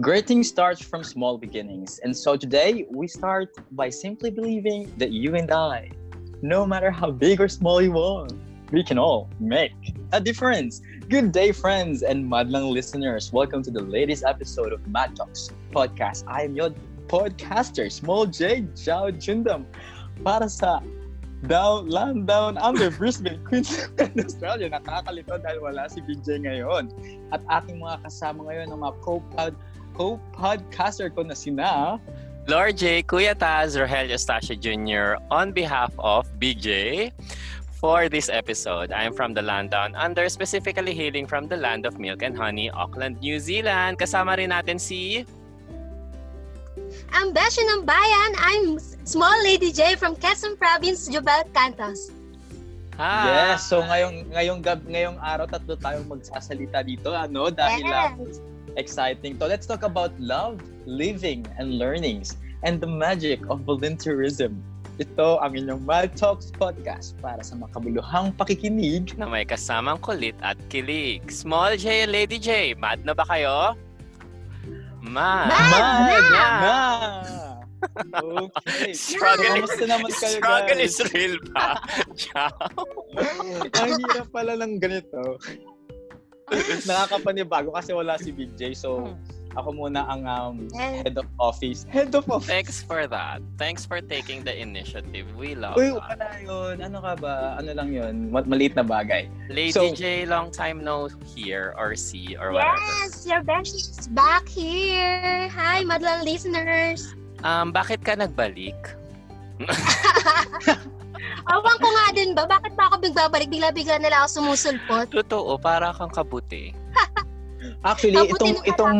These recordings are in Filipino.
Great things start from small beginnings. And so today we start by simply believing that you and I, no matter how big or small you are, we can all make a difference. Good day, friends and madlang listeners. Welcome to the latest episode of Mad Talks podcast. I am your podcaster, Small J. Jao Jundam. Para sa down, land down under Brisbane, Queensland, Australia. Nakakalito dahil wala si BJ ngayon. At aking mga kasama ngayon ng mga co-pod, co-podcaster ko na sina Lord J, Kuya Taz, Rogelio Eustacio Jr. on behalf of BJ. For this episode, I am from the land down under, specifically hailing from the land of milk and honey, Auckland, New Zealand. Kasama rin natin si... Ang Besyo ng Bayan, I'm Small Lady J from Quezon Province, Jubel Cantos. Hi! Yes, so ngayong ngayong gab ngayong araw tatlo tayong magsasalita dito ano dahil lang Yes. Exciting to. Let's talk about love, living and learnings and the magic of volunteerism. Ito ang inyong Mad Talks podcast para sa makabuluhang pakikinig. na may kasamang kulit at kilig. Small J, Lady J, mad na ba kayo? Mad! Mad na! na! Okay. Struggle, Kamusta naman kayo struggle guys? is real pa. Ciao! ang hirap pala ng ganito. Nakakapanibago kasi wala si Big J. So, ako muna ang um, head of office. Head of office. Thanks for that. Thanks for taking the initiative. We love Uy, that. wala yun. Ano ka ba? Ano lang yun? Ma- maliit na bagay. Lady So- J, long time no hear or see or whatever. Yes, your Besyo is back here. Hi, madlang listeners. Um, bakit ka nagbalik? Awan ko nga din ba? Bakit ba ako bigbabalik? Bigla-bigla na lang ako sumusulpot. Totoo, para kang kabuti. Actually, Mabuti itong itong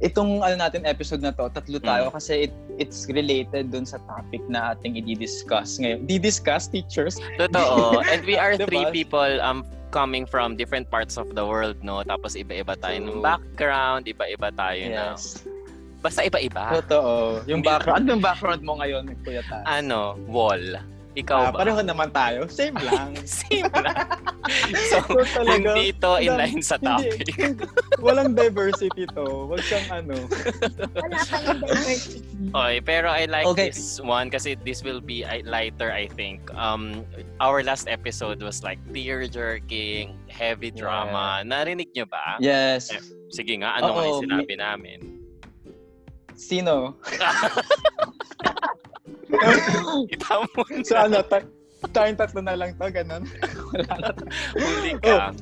itong ano natin episode na to, tatlo tayo Mm. kasi it, it's related dun sa topic na ating i-discuss ngayon. Di-discuss teachers. Totoo. And we are Diba? three people um coming from different parts of the world, no? Tapos iba-iba tayo ng True. background, iba-iba tayo na. Yes. Basta iba-iba. Totoo. Yung background, ano yung background mo ngayon, Kuya Taz? Ano, wall. Ikaw Ah, ba? pareho naman tayo. Same lang. Same lang. so, So, talaga, hindi to in line sa topic. hindi. Walang diversity to. Huwag siyang ano. Wala pa yung diversity. Okay, pero I like Okay. this one kasi this will be lighter, I think. Um, our last episode was like tear-jerking, heavy drama. Narinig nyo ba? Yes. Sige nga, ano nga Oo, yung sinabi namin? Sino? Itaw mo so ano, ta- tayong tatlo na lang to, ganun. Wala na huli ka.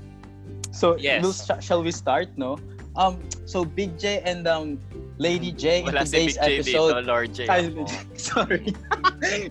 So, Yes. we'll, sh- shall we start, no? Um, so Big J and um, Lady J in Wala si today's Big J episode. dito, Lord J. Ay, ako. sorry.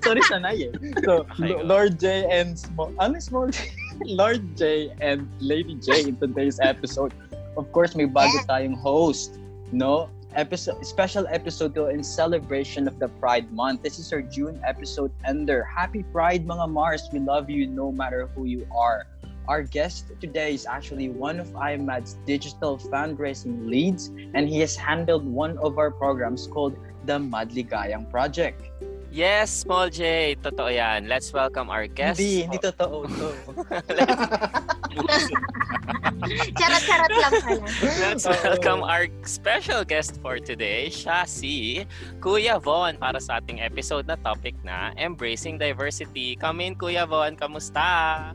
sorry sanay eh. So, Okay. Lord J and Small, ano Small J? Lord J and Lady J in today's episode. Of course, may bago tayong host, no? Episode, special episode to in celebration of the Pride Month. This is our June episode ender. Happy Pride, mga Mars. We love you no matter who you are. Our guest today is actually one of IMAD's digital fundraising leads, and he has handled one of our programs called the Madligayang Project. Yes, Small J. Totoo yan. Let's welcome our guest. Hindi, hindi totoo to. Charot-charot lang pala. Let's welcome our special guest for today. Siya si Kuya Von para sa ating episode na topic na Embracing Diversity. Come in, Kuya Von. Kamusta?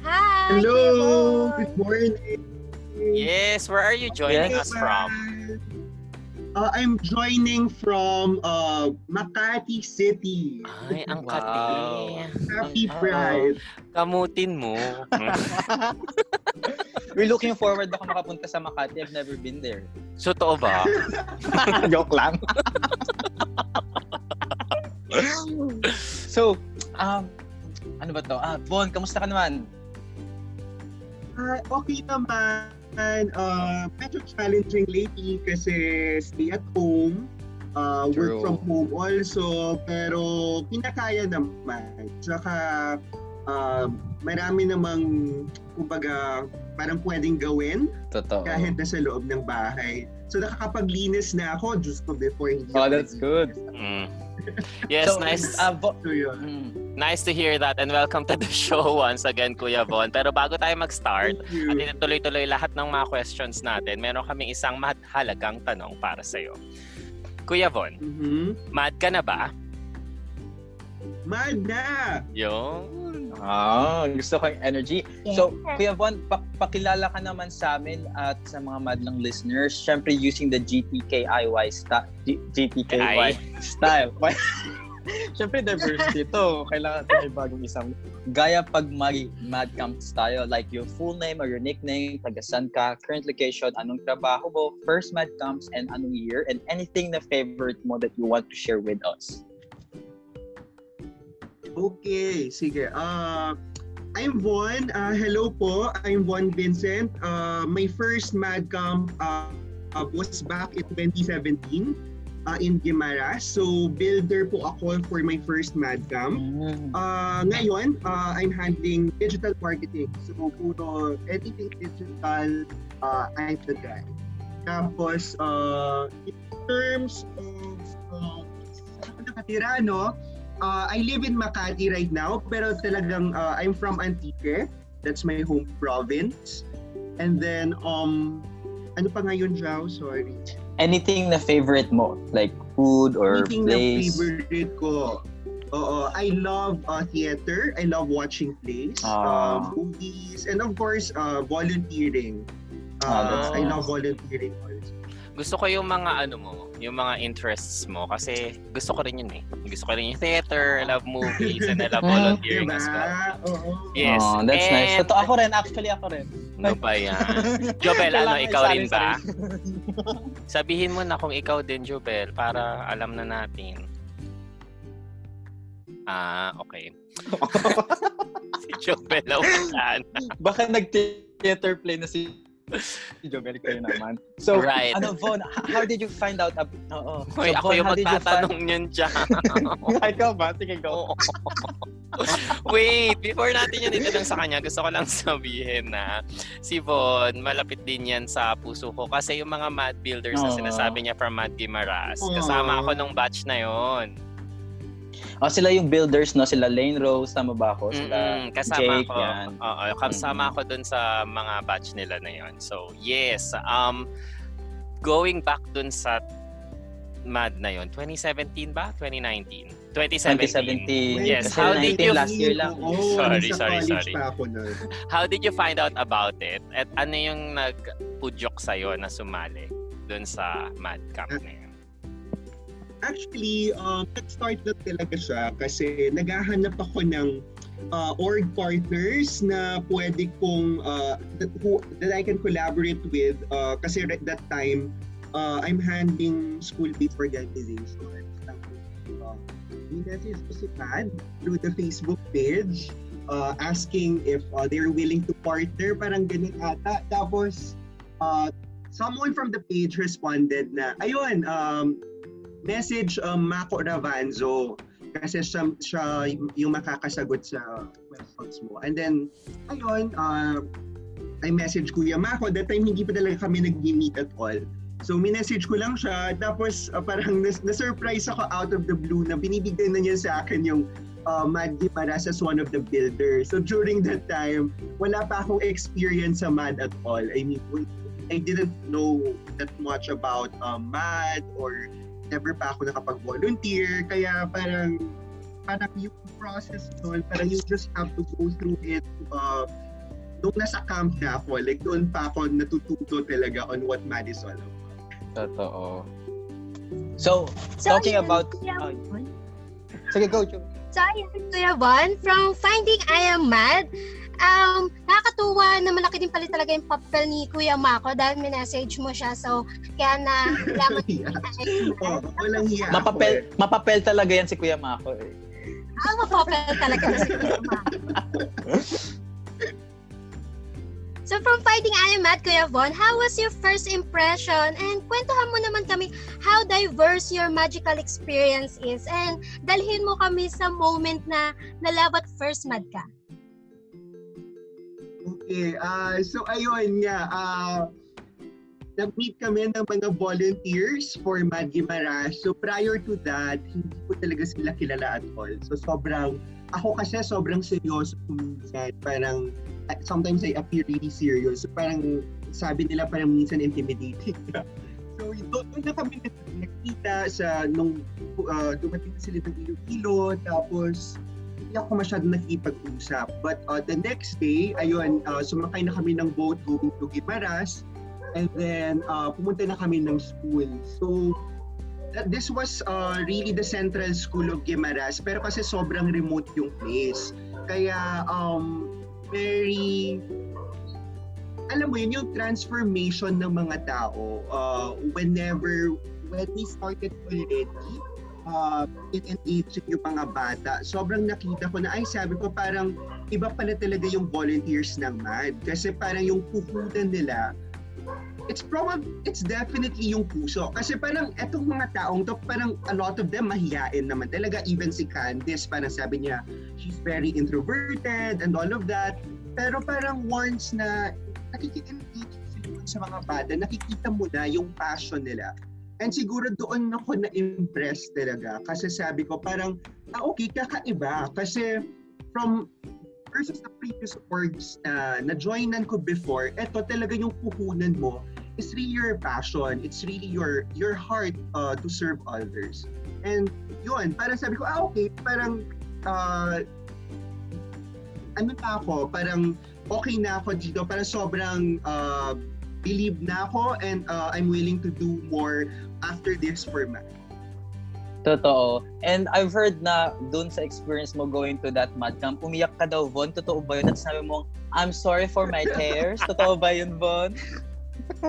Hi! Hello! Good morning! Yes, where are you joining Yes. us from? Uh, I'm joining from uh, Makati City. Ay, ang Wow. kati. Happy Oo. Pride! Kamutin mo. We're looking forward ako makapunta sa Makati. I've never been there. Totoo ba? Joke lang. so, um, ano ba to? Ah, Bon, kamusta ka naman? Uh, okay naman. Uh, medyo challenging lately kasi stay at home. Uh, True. work from home also. Pero kinakaya naman. Tsaka uh, marami namang, kumbaga, parang pwedeng gawin Totoo. kahit nasa loob ng bahay. So nakakapaglinis na ako, just ko before hindi Oh, ako that's good. Mm. Yes, so, nice. uh, vo- So yun. mm. Nice to hear that and welcome to the show once again, Kuya Von. Pero bago tayo mag-start, at ituloy-tuloy lahat ng mga questions natin, meron kaming isang mahalagang tanong para sa'yo. Kuya Von, Mhm. mad ka na ba? Mad na! Yung... Ah, gusto ko yung energy. So, Kuya Von, pa- pakilala ka naman sa amin at sa mga madlang listeners. Siyempre, using the GTKIY sta- G- GTKY style. Siyempre, diversity to. Kailangan ito may bagong isang. Gaya pag mag mad camps tayo, like your full name or your nickname, taga saan ka, current location, anong trabaho mo, first mad camps, and anong year, and anything na favorite mo that you want to share with us. Okay, sige. Uh, I'm Von. Uh, hello po. I'm Von Vincent. Uh, my first Mad Camp uh, uh, was back in 2017 uh, in Guimaras. So, builder po ako for my first Mad Camp. Uh, ngayon, uh, I'm handling digital marketing. So, puro anything digital, uh, I'm the guy. Tapos, uh, in terms of uh, nakatira, no? Uh, I live in Makati right now, pero talagang uh, I'm from Antique. That's my home province. And then, um, ano pa ngayon, Jao? Sorry. Anything na favorite mo? Like food or Anything na place? favorite ko. Oo, I love uh, theater. I love watching plays, uh, movies, and of course, uh, volunteering. Uh, Ah, that's I love volunteering also. Gusto ko yung mga ano mo, yung mga interests mo kasi gusto ko rin yun eh. Gusto ko rin yung theater, I love movies, and I love volunteering Diba? as well. Oo. Yes. Oh, that's nice. and- Totoo ako rin, actually ako rin. Ano ba yan? Jobel, ano, ikaw rin ba? sa Sabihin mo na kung ikaw din, Jobel, para alam na natin. Ah, okay. si Jobel wala na. Baka nag-theater play na si Jobel kayo naman. So, Right. ano, Von, how did you find out? Ab- Oo. Hoy, So, ako Von, yung magtatanong niyan dyan. find- Ikaw ba? Sige, go. Wait, before natin yun itanong sa kanya, gusto ko lang sabihin na si Von, malapit din yan sa puso ko. Kasi yung mga mad builders na Oo. sinasabi niya from Mad Gimaras, Aww. kasama ako nung batch na yon. Oh, sila yung builders, no? Sila Lane Rose, tama ba ako? Sila Mm-mm, kasama Jake, ko. yan. Oo, kasama ako dun sa mga batch nila na yon. So, yes. Um, going back dun sa MAD na yon, 2017 ba? 2019? 2017. 2017. Yes, Kasi how did 19 you- last year lang. Oo, Sorry, sorry, sorry. How did you find out about it? At ano yung nag-udyok sa'yo na sumali dun sa MAD camp na yun? Actually, um, nag-start na talaga siya kasi naghahanap ako ng uh, org partners na pwede kong uh, that, who, that I can collaborate with uh, kasi at that time uh, I'm handling school-based organizations. Uh, message ko si Pad through the Facebook page uh, asking if uh, they're willing to partner, parang ganun ata. Tapos, uh, someone from the page responded na, ayun, um, message um, Mako Ravanzo kasi siya, siya yung makakasagot sa questions mo. And then, ayun, uh, I message Kuya Mako. That time, hindi pa talaga kami nag-meet at all. So, minessage ko lang siya. Tapos, uh, parang nas- na-surprise ako out of the blue na binibigyan na niya sa akin yung uh, Mad Gimaras as one of the builders. So, during that time, wala pa akong experience sa Mad at all. I mean, I didn't know that much about um, Mad or never pa ako nakapag-volunteer. Kaya parang parang yung process doon, parang you just have to go through it uh, nung nasa camp na ako, like doon pa ako natututo talaga on what MAD is all about. Totoo. So, So, talking yun, about... Bon. sige, go, Joe. So, ayun, Kuya from Finding I Am Mad, um, nakakatuwa na malaki din pala talaga yung papel ni Kuya Mako dahil minessage mo siya. So, kaya na laman Yeah. ay Oh, walang hiya. Mapapel, mapapel talaga yan si Kuya Mako. Eh. Ang mapapel talaga si Kuya Mako. So from Am Mad, Kuya Von, how was your first impression? And kwentuhan mo naman kami how diverse your magical experience is. And dalhin mo kami sa moment na na love at first mad ka. Okay, ah so ayun nga, ah nag-meet kami ng mga volunteers for Mad Gimaras. So prior to that, hindi ko talaga sila kilala at all. So sobrang, ako kasi sobrang seryoso minsan. Parang, sometimes I appear really serious. So parang, sabi nila parang minsan intimidating So doon na kami nakita sa nung uh, dumating sila ng Iloilo, tapos hindi ako masyado nakipag-usap. But uh, the next day, ayun, uh, sumakay na kami ng boat going to Gimaras. And then, uh, pumunta na kami ng school. So, that, this was uh, really the central school of Gimaras. Pero kasi sobrang remote yung place. Kaya, um, very alam mo yun, yung transformation ng mga tao uh, whenever, when we started already, uh, in-engaging yung mga bata, sobrang nakita ko na, ay sabi ko parang iba pala talaga yung volunteers ng MAD. Kasi parang yung puhunan nila, it's probably, it's definitely yung puso. Kasi parang etong mga taong to, parang a lot of them mahihain naman talaga. Even si Candice, parang sabi niya, she's very introverted and all of that. Pero parang once na nakikita-engage sa mga bata, nakikita mo na yung passion nila. And siguro doon ako na-impress talaga. Kasi sabi ko parang, ah okay, kakaiba. Kasi from versus the previous orgs na na-joinan ko before, eto talaga yung puhunan mo is really your passion. It's really your your heart uh, to serve others. And yun, parang sabi ko, ah okay, parang uh, ano na ako, parang okay na ako dito. Parang sobrang uh, believe na ako and uh, I'm willing to do more after this format. Totoo. And I've heard na dun sa experience mo going to that mad camp, umiyak ka daw, Von. Totoo ba yun? At sabi mo, I'm sorry for my tears. Totoo ba yun, Von?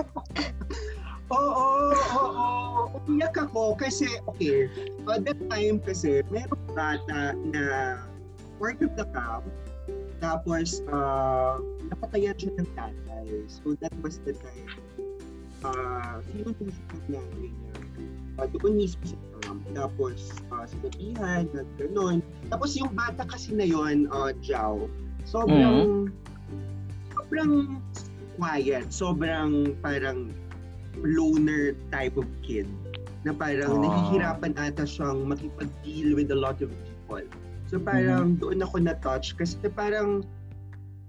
oo, oo. Umiyak ako kasi, okay, at uh, that time kasi, meron bata na part of the camp tapos, uh, napatayan siya ng tatay. So, that was the time. Uh, sinutusan ng nanay niya. Uh, doon mismo sa camp. Tapos, uh, sinabihan, na gano'n. Tapos, yung bata kasi na yon uh, Jao, sobrang, mm-hmm. sobrang quiet. Sobrang parang loner type of kid na parang oh. nahihirapan ata siyang makipag-deal with a lot of people. So parang mm-hmm. doon ako na-touch kasi parang,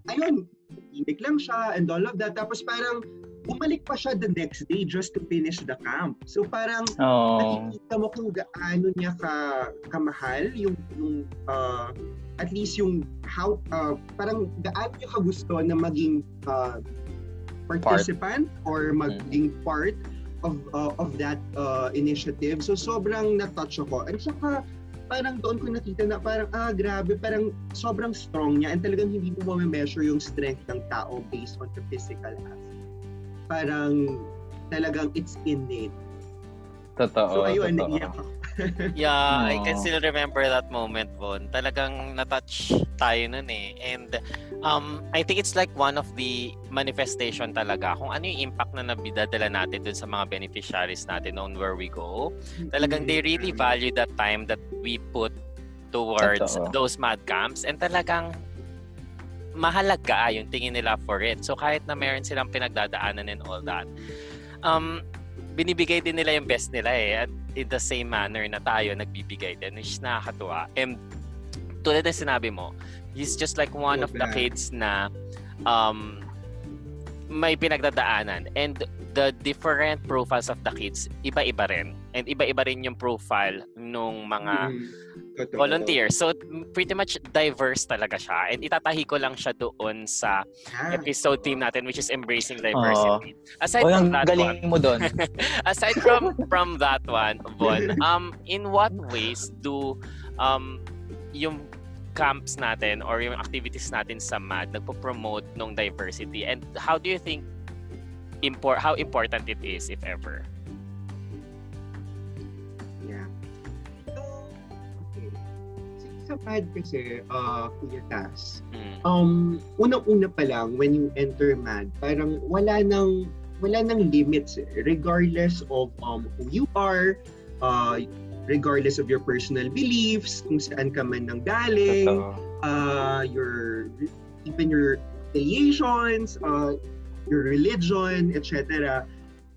ayun, imig lang siya and all of that. Tapos parang bumalik pa siya the next day just to finish the camp. So parang oh. nakikita mo kung gaano niya ka kamahal yung yung uh, at least yung how uh, parang gaano niya ka gusto na maging uh, participant part. or maging mm-hmm. part of uh, of that uh, initiative. So sobrang na-touch ako. And saka parang doon ko nakita na parang, ah, grabe, parang sobrang strong niya and talagang hindi mo ma-measure yung strength ng tao based on the physical aspect. Parang talagang it's innate. Totoo. So ayun, totoo. naiyak ako. yeah, I can still remember that moment, Von. Talagang na-touch tayo nun eh. And um, I think it's like one of the manifestation talaga kung ano yung impact na nabidadala natin dun sa mga beneficiaries natin on where we go. Talagang they really value that time that we put towards Totoo. those mad camps and talagang mahalaga yung tingin nila for it. So kahit na meron silang pinagdadaanan and all that, um, binibigay din nila yung best nila eh. At in the same manner na tayo nagbibigay din, which nakakatuwa. And tulad ng sinabi mo, he's just like one of the kids na um, may pinagdadaanan. And the different profiles of the kids, iba-iba rin. And iba-iba rin yung profile nung mga mm-hmm. volunteers. So, pretty much diverse talaga siya. And itatahi ko lang siya doon sa ah. episode team natin, which is Embracing Diversity. Oh. Aside oh, from that galing one, mo doon. aside from from that one, Von, um, in what ways do um, yung camps natin or yung activities natin sa MAD nagpo-promote ng diversity and how do you think import how important it is if ever sa MAD kasi uh Kuya Tas um unang-una pa lang when you enter MAD parang wala nang wala nang limits eh. regardless of um who you are uh regardless of your personal beliefs, kung saan ka man nang galing, uh, your even your affiliations, uh, your religion, etc.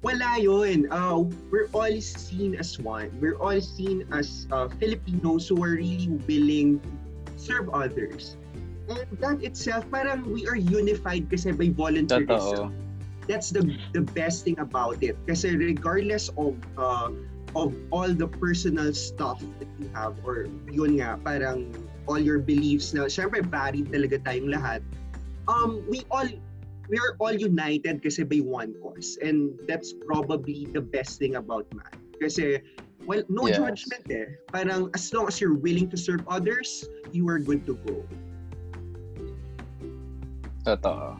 Wala yun. Uh, we're all seen as one. We're all seen as uh, Filipinos who are really willing to serve others. And that itself, parang we are unified kasi by volunteerism. Totoo. That's the the best thing about it. Kasi regardless of uh, of all the personal stuff that you have or yun nga, parang all your beliefs na syempre varied talaga tayong lahat. Um, we all we are all united kasi by one cause. And that's probably the best thing about math. Kasi well, no Yes. judgment eh. Parang as long as you're willing to serve others, you are good to go. Totoo.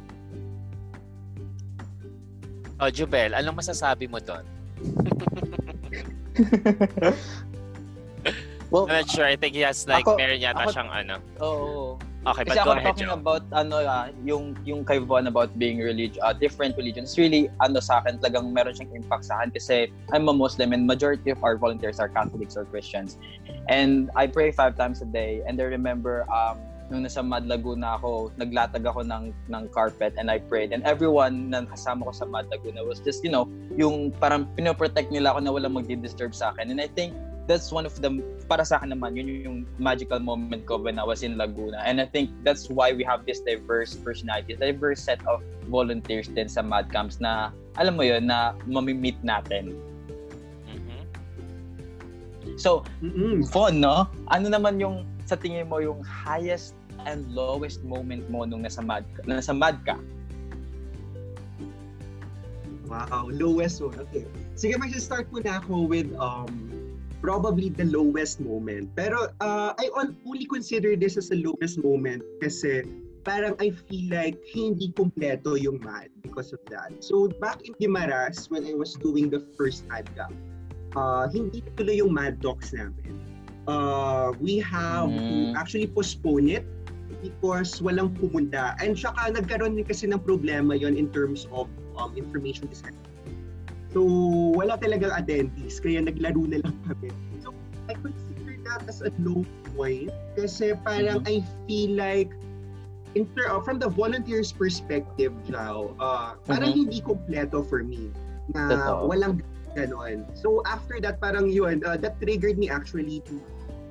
Oh, Jubel, anong masasabi mo doon? well, I'm not sure. I think he has like, Ako- meron yata ako- siyang ano. oo. Okay, Kasi but go ahead, talking Joe. about ano ah, yung yung kay Von about being religious, uh, different religions. Really ano sa akin talagang meron siyang impact sa akin kasi I'm a Muslim and majority of our volunteers are Catholics or Christians. And I pray five times a day and I remember um nung nasa Mad Laguna ako, naglatag ako ng ng carpet and I prayed and everyone na kasama ko sa Mad Laguna was just, you know, yung parang pinoprotect nila ako na walang magdi-disturb sa akin. And I think that's one of the para sa akin naman yun yung magical moment ko when I was in Laguna and I think that's why we have this diverse personalities diverse set of volunteers din sa Mad Camps na alam mo yun na mamimit natin Mhm. so Mm-mm. fun no ano naman yung sa tingin mo yung highest and lowest moment mo nung nasa Mad nasa Mad ka Wow, lowest one. Okay. Sige, mag-start muna ako with um probably the lowest moment. Pero uh, I on- only consider this as a lowest moment kasi parang I feel like hindi kumpleto yung math because of that. So back in Guimaras, when I was doing the first ADCA, uh, hindi tuloy yung Mad Docs namin. Uh, we have to Mm. actually postpone it because walang pumunta. And saka nagkaroon din kasi ng problema yon in terms of um, information design. So, wala talagang attendees, kaya naglaro na lang kami. So, I consider that as a low point kasi parang I feel like in ter- uh, from the volunteers perspective, Jao, uh, parang hindi kompleto for me na Totoo. walang ganon. So, after that, parang yun, uh, that triggered me actually to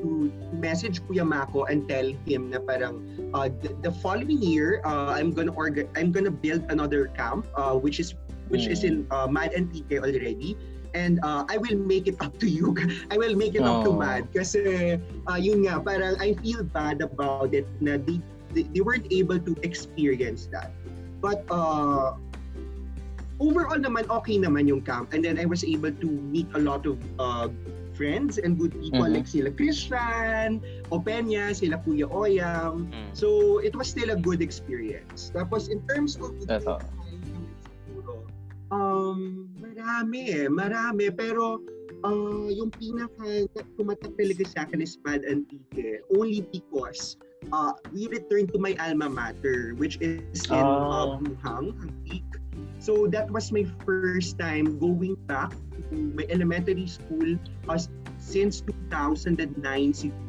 to message Kuya Mako and tell him na parang uh, the, the following year uh, I'm gonna orga- I'm gonna build another camp uh, which is which is in uh, Mad and TK already and uh, I will make it up to you I will make it up to Oh. Mad kasi uh, yun nga parang I feel bad about it na they, they, they weren't able to experience that but uh, overall naman okay naman yung camp and then I was able to meet a lot of uh, friends and good people Mhm. like sila Christian, Openya, sila Kuya Oyang. Mm. So, it was still a good experience. Tapos, in terms of siguro, um, marami eh, marami. Pero, uh, yung pinaka tumatak talaga sa akin is Mad Antique. Only because uh, we returned to my alma mater, which is in uh, Oh. Buhang, Antique. So, that was my first time going back to my elementary school uh, since 2009 siguro.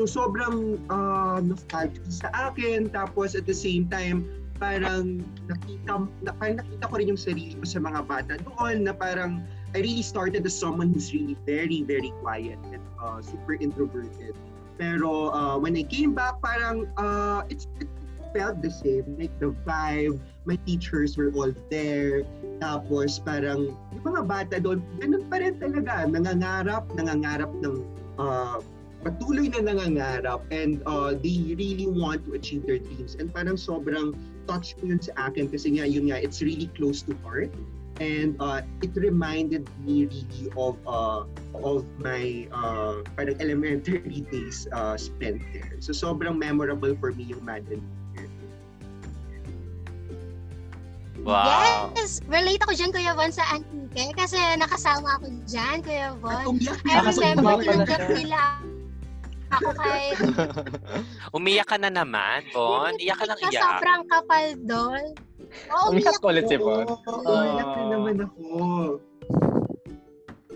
So sobrang uh, nostalgic sa akin. Tapos at the same time, parang nakita, na, parang nakita ko rin yung sarili ko sa mga bata doon na parang I really started as someone who's really very, very quiet and uh, super introverted. Pero uh, when I came back, parang uh, it's, it felt the same. Like the vibe, my teachers were all there. Tapos parang yung mga bata doon, ganun pa rin talaga. Nangangarap, nangangarap ng uh, patuloy na nangangarap and uh, they really want to achieve their dreams. And parang sobrang touch ko yun sa akin kasi nga yun nga, it's really close to heart. And uh, it reminded me really of uh, of my uh, parang elementary days uh, spent there. So sobrang memorable for me yung Madden. Wow. Yes! Relate ako dyan, Kuya Von, sa Antique. Kasi nakasama ako dyan, Kuya Von. umiyak I remember, tinanggap nila ako kay... Umiyak ka na naman, Bon. Iyak ka ng iyak. sobrang kapal doon. Oo, Umiyak ko ulit si Bon. Oo, umiyak na naman ako.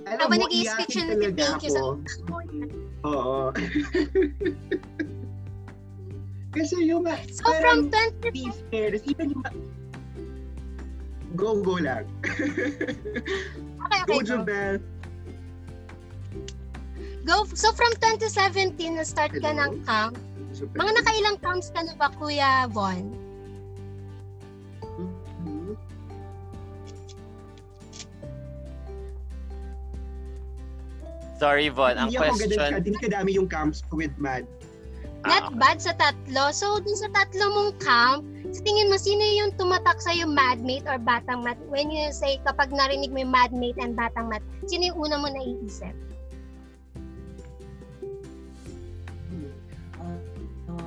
Alam Habang mo, nag-i-speak siya, iyakin talaga thank you sa-. Oo. Kasi yung ma- So from parang 20 be fair, even yung Go, go lang. Okay, okay. Go, Go. Go. So from 2017 na start ka Hello? ng camp. Mga nakailang camps ka na ba, Kuya Von? Mhm. Sorry, Von. Ang Hindi ako ganun question... hindi kadami yung camps with Mad. Not Ah, bad sa tatlo. So, dun sa tatlo mong camp, sa tingin mo, sino yung tumatak sa yung madmate or batang mat? When you say, kapag narinig mo yung madmate and batang mat, sino yung una mo naiisip?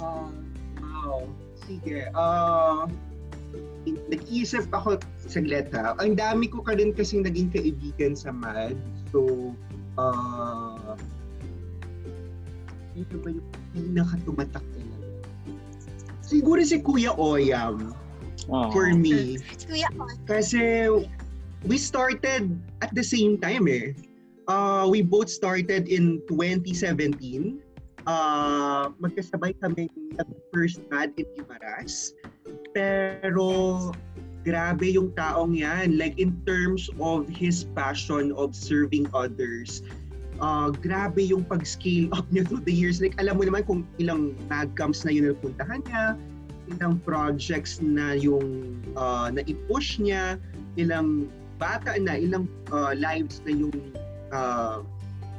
Uh, wow. Sige. Uh, nag-iisip ako saglit ha. Ang dami ko ka rin kasing naging kaibigan sa MAD. So, uh, sino ba yung pinakatumatak talaga? Siguro si Kuya Oyam Oh. for me. Si Kuya Von. Kasi we started at the same time eh. Uh, we both started in 2017. Uh, magkasabay kami nag-first mad in Imaras. Pero grabe yung taong yan. Like in terms of his passion of serving others, uh, grabe yung pag-scale up niya through the years. Like alam mo naman kung ilang mad camps na yun napuntahan niya, ilang projects na yung uh, na-push niya, ilang bata na, ilang uh, lives na yung uh,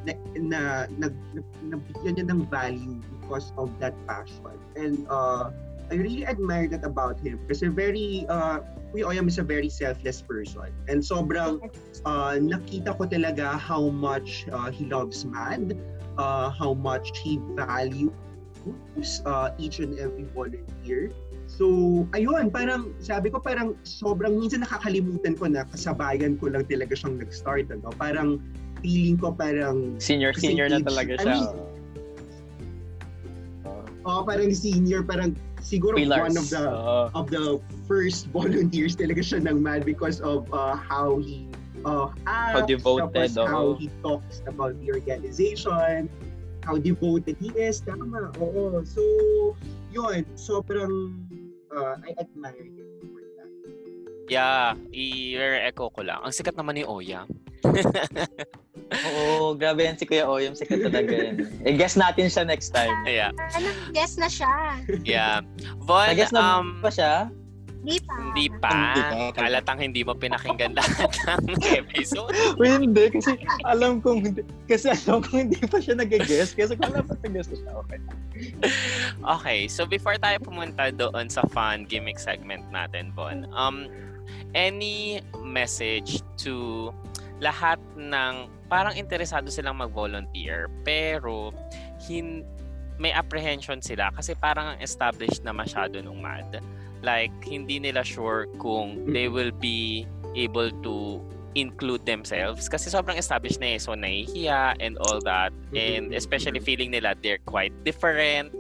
na, na, nag, na, nabigyan niya ng value because of that passion. And uh, I really admire that about him kasi very, uh, Kuya Oyam is a very selfless person. And sobrang uh, nakita ko talaga how much uh, he loves MAD, uh, how much he values uh, each and every volunteer. So, ayun, parang sabi ko parang sobrang minsan nakakalimutan ko na kasabayan ko lang talaga siyang nag-start. Ano? Parang feeling ko parang Senior, senior na talaga I siya. mean, oh, parang senior, parang siguro Pillars. one of the Oo. of the first volunteers talaga siya ng MAD because of uh, how he uh, acts, How devoted, tapos how oo. he talks about the organization, how devoted he is. Tama, oo. So, yun, sobrang uh, I admire him for that. Yeah, i-echo ko lang. Ang sikat naman ni Oya. Oo, grabe yan si Kuya Oyam. Sikat talaga yan. Eh, guess natin siya next time. Yeah. Ano, guess na siya. Yeah. Von, Nag-guess na um, ba siya? Pa. hindi pa. Hindi pa. Halatang hindi mo pinakinggan lahat ng episode. Uy, hindi. Kasi alam kong hindi. Kasi alam kong hindi pa siya nag-guess. Kasi kung alam pa nag-guess siya, okay. Okay, so before tayo pumunta doon sa fun gimmick segment natin, Bon, um, any message to lahat ng parang interesado silang mag-volunteer pero hin may apprehension sila kasi parang ang established na masyado nung MAD. Like, hindi nila sure kung they will be able to include themselves kasi sobrang established na eh. So, nahihiya and all that. And especially feeling nila they're quite different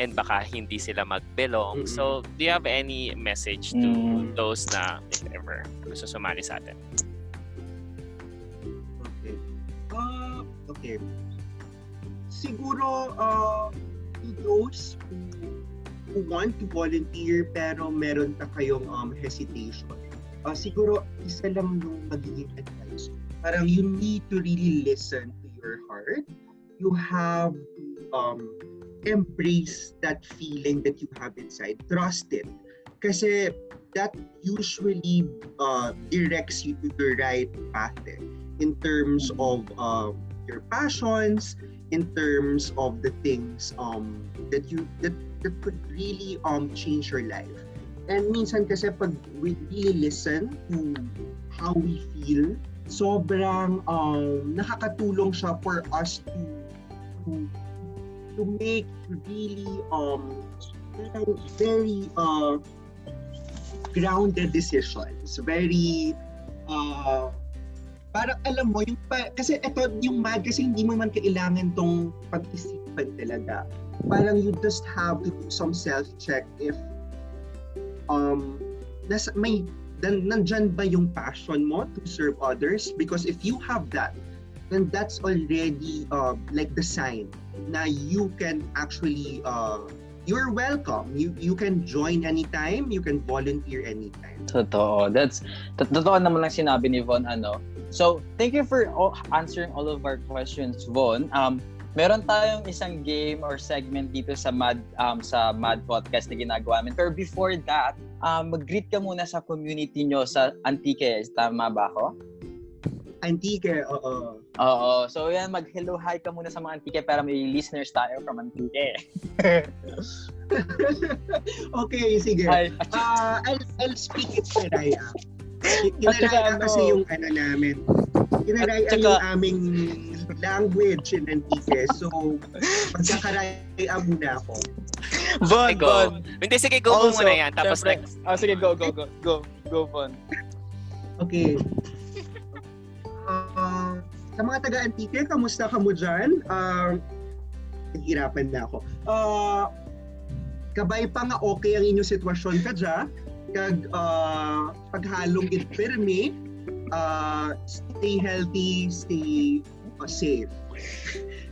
and baka hindi sila mag-belong. So, do you have any message to Mm. those na if ever gusto sumali sa atin? Okay. Siguro, uh, to those who, who want to volunteer pero meron pa kayong um, hesitation, uh, siguro isa lang yung magiging advice. Parang you need to really listen to your heart. You have to um, embrace that feeling that you have inside. Trust it. Kasi that usually uh, directs you to the right path eh, in terms of um, your passions, in terms of the things um, that you that, that could really um, change your life. And minsan kasi pag we really listen to how we feel, sobrang um, nakakatulong siya for us to to, to make really um very uh, grounded decisions. Very uh, parang alam mo yung pa, kasi ito yung mad kasi hindi mo man kailangan tong pag-isipan talaga. Parang you just have to do some self-check if um nasa, may dan, nandyan ba yung passion mo to serve others? Because if you have that, then that's already uh, like the sign na you can actually uh, you're welcome. You you can join anytime, you can volunteer anytime. Totoo. That's, to- totoo naman lang sinabi ni Von, ano. So, thank you for all, answering all of our questions, Von. Um, meron tayong isang game or segment dito sa Mad um, sa Mad Podcast na ginagawa namin. Pero before that, um, mag-greet ka muna sa community nyo sa Antique. Tama ba ako? Antique, oo. Oo. So, yan, mag-hello hi ka muna sa mga Antique para may listeners tayo from Antique. okay, sige. Hi. Uh, I'll, I'll speak it kay Raya. At saka Kinaraya ano- kasi yung ano namin. Saka- yung aming language in Antique. So, magkakaraya muna ako. Von, Okay, go. Hindi, sige, go Also, muna yan. Tapos syempre- next. Oh, sige, go, go, go. Go, go, Von. Okay. Uh, sa mga taga-Antique, kamusta ka mo dyan? Uh, Nahihirapan na ako. Uh, kabay pa nga okay ang inyong sitwasyon ka dyan. Kag uh, paghalong it pirmi, uh, stay healthy, stay uh, safe.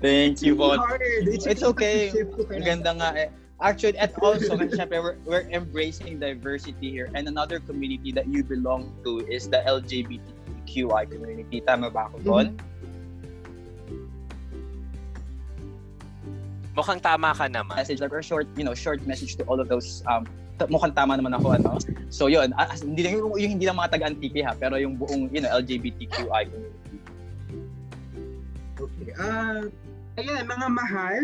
Thank you, Von. It's, It's okay. Ang ganda nga eh. Actually, at also, kasi syempre, we're, we're embracing diversity here. And another community that you belong to is the LGBTQI community. Tama ba ako, Von? Mukhang tama ka naman. Message like or short, you know, short message to all of those um mukhang tama naman ako ano. So yun, ah, hindi lang yung, yung hindi lang mga taga-Antique ha, pero yung buong, you know, LGBTQI community. Okay. Ah, ayan, mga mahal,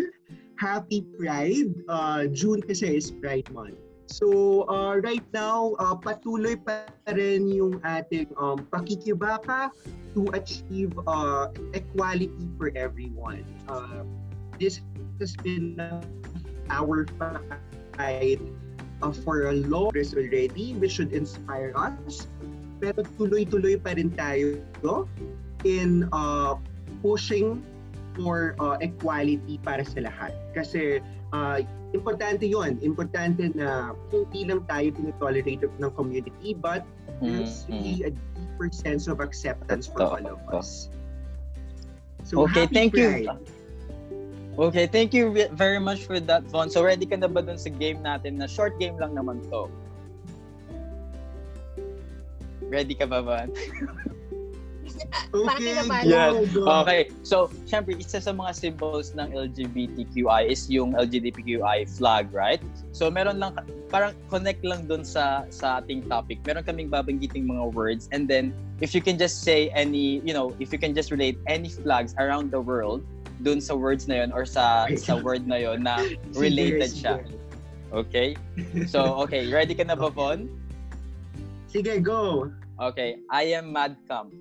happy Pride. Uh, June kasi is Pride Month. So, uh, right now, uh, patuloy pa rin yung ating um, pakikibaka to achieve uh, equality for everyone. Uh, this has been uh, our fight uh, for a long time already, which should inspire us. Pero tuloy-tuloy pa rin tayo in uh, pushing for uh, equality para sa lahat. Kasi uh, importante yon Importante na hindi lang tayo tinitolerate ng community but there's Mm, really a deeper sense of acceptance for all of us. So Okay, happy thank Pride. you. Okay, thank you ve- very much for that, Von. So ready ka na ba dun sa game natin na short game lang naman to? Ready ka ba, Von? Okay, Yes. Okay. So, syempre, isa sa mga symbols ng LGBTQI is yung LGBTQI flag, right? So, meron lang, parang connect lang dun sa sa ating topic. Meron kaming babanggiting mga words and then if you can just say any, you know, if you can just relate any flags around the world dun sa words na yon or sa sa word na yon na related sige. siya. Okay? So, okay, ready ka na ba, Von? Sige, go. Okay, I am Madcam.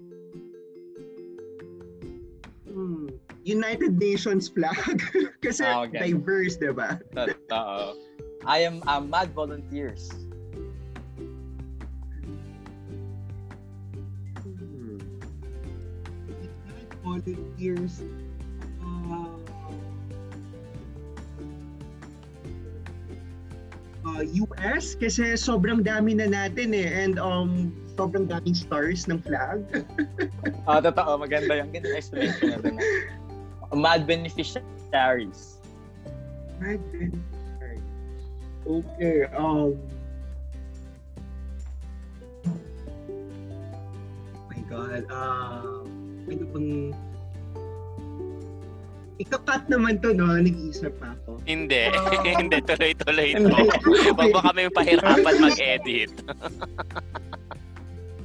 Hmm. United Nations flag. Kasi Ah, okay. diverse, di ba? Totoo. I am uh, Mad Volunteers. Hmm. Volunteers. Uh, US kasi sobrang dami na natin eh and um sobrang daming stars ng flag. Ah, totoo. Maganda yung explanation na dun. Mad beneficiaries. Then. Right. Okay, um Oh my god. Uh, ano bang Ika-cut naman to, no? Nag-iisip pa ako. Hindi. Hindi, tuloy-tuloy. Hindi. Huwag mo kami pahirapan mag-edit.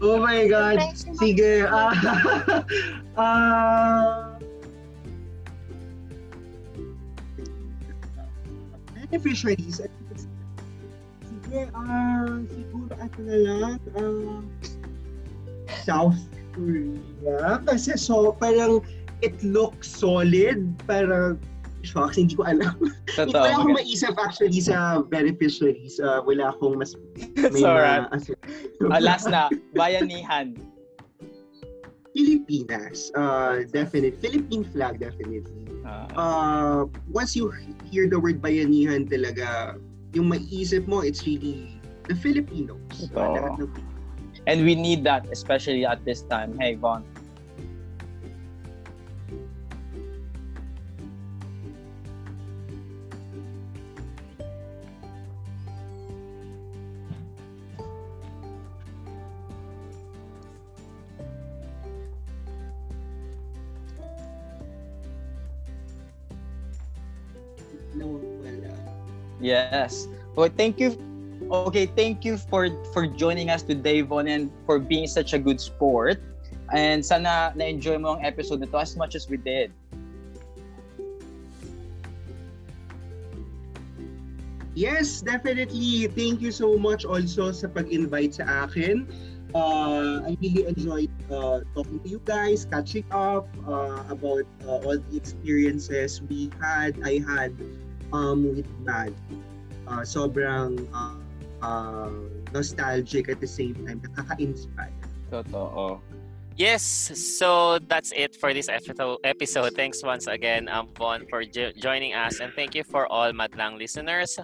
Oh my God. Sige. Ah. Ah. beneficiaries. Sige, ah, siguro ako na lang, ah, South Korea. Kasi so, parang it looks solid. Parang, shocks, hindi ko alam. Totoo. Wala akong maisip actually sa beneficiaries. Ah, wala akong mas may alright. ma- as- Ah, last na, bayanihan. Pilipinas. Uh, definitely. Philippine flag, definitely. Ah, Uh, once you hear the word bayanihan talaga, yung maiisip mo, it's really the Filipinos. Ito. Uh, and we need that, especially at this time. Hey, Von. Yes. Well, thank you. Okay, thank you for for joining us today, Von, and for being such a good sport. And sana na-enjoy mo ang episode na to as much as we did. Yes, definitely. Thank you so much also sa pag-invite sa akin. Uh, I really enjoyed uh, talking to you guys, catching up uh, about uh, all the experiences we had, I had um, with Mad. Uh, sobrang uh, uh, nostalgic at the same time, nakaka-inspire. Totoo. Yes, so that's it for this episode. Thanks once again, um, Von, for jo- joining us, and thank you for all Madlang listeners.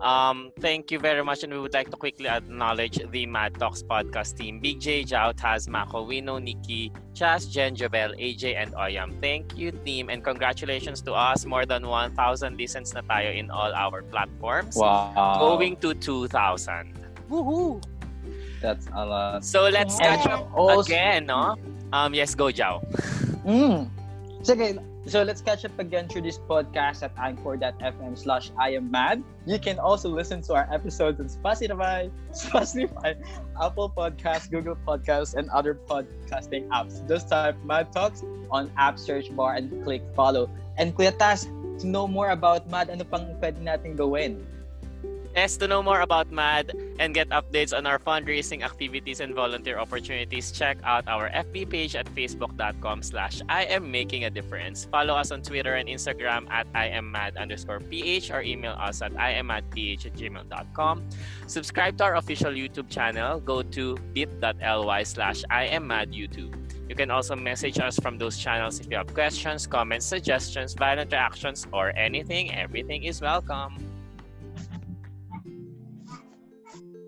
Um, thank you very much, and we would like to quickly acknowledge the Mad Talks podcast team: Big J, Jao, Taz, Mako, Wino, Nikki, Chas, Jen, Jovel, AJ, and Oyam. Thank you, team, and congratulations to us. More than 1,000 listens na tayo in all our platforms. Wow. Going to 2,000. Woohoo! That's a lot. So let's Yeah. catch up Also- again, no? Um, yes, go, Jao. Mm. Sige, so let's catch up again through this podcast at anchor.fm slash I am mad. You can also listen to our episodes on Spotify, Spotify, Apple Podcasts, Google Podcasts, and other podcasting apps. Just type Mad Talks on app search bar and click follow. And Kuya Tas, to know more about Mad, and ano pang pwede natin gawin? Yes, to know more about MAD and get updates on our fundraising activities and volunteer opportunities, check out our FB page at facebook.com slash I am making a difference. Follow us on Twitter and Instagram at I am mad underscore ph or email us at I am at gmail.com. Subscribe to our official YouTube channel. Go to bit.ly slash I am mad YouTube. You can also message us from those channels if you have questions, comments, suggestions, violent reactions, or anything. Everything is welcome.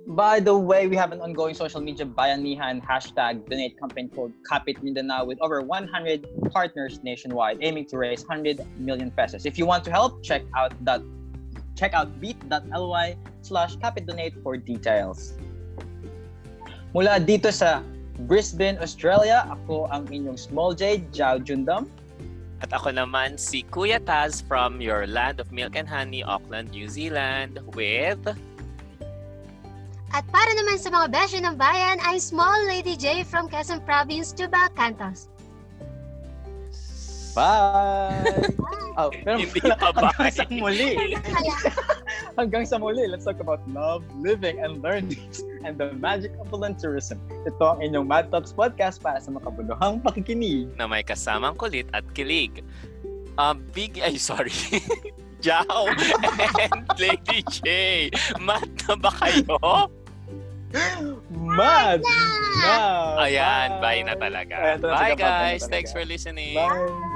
By the way, we have an ongoing social media bayanihan hashtag donate campaign called Kapit Mindanao with over 100 partners nationwide aiming to raise 100 million pesos. If you want to help, check out that check out beat.ly slash donate for details. Mula dito sa Brisbane, Australia, ako ang inyong small J, Jao Jundam. At ako naman si Kuya Taz from your land of milk and honey, Auckland, New Zealand with... At para naman sa mga besyo ng bayan, ay Small Lady J from Quezon Province, Tuba, Cantos. Bye! Oh, pero Hindi pa bye. hanggang sa muli. Hanggang sa muli, let's talk about love, living, and learning, and the magic of volunteerism. Ito ang inyong Mad Talks podcast para sa makabuluhang pakikinig. na may kasamang kulit at kilig. Um, big... Ay, sorry. Jao and Lady J. Mat na ba kayo? Mad! Na! Ayan, bye na talaga. Ayan, Bye guys. Thanks for listening. Bye!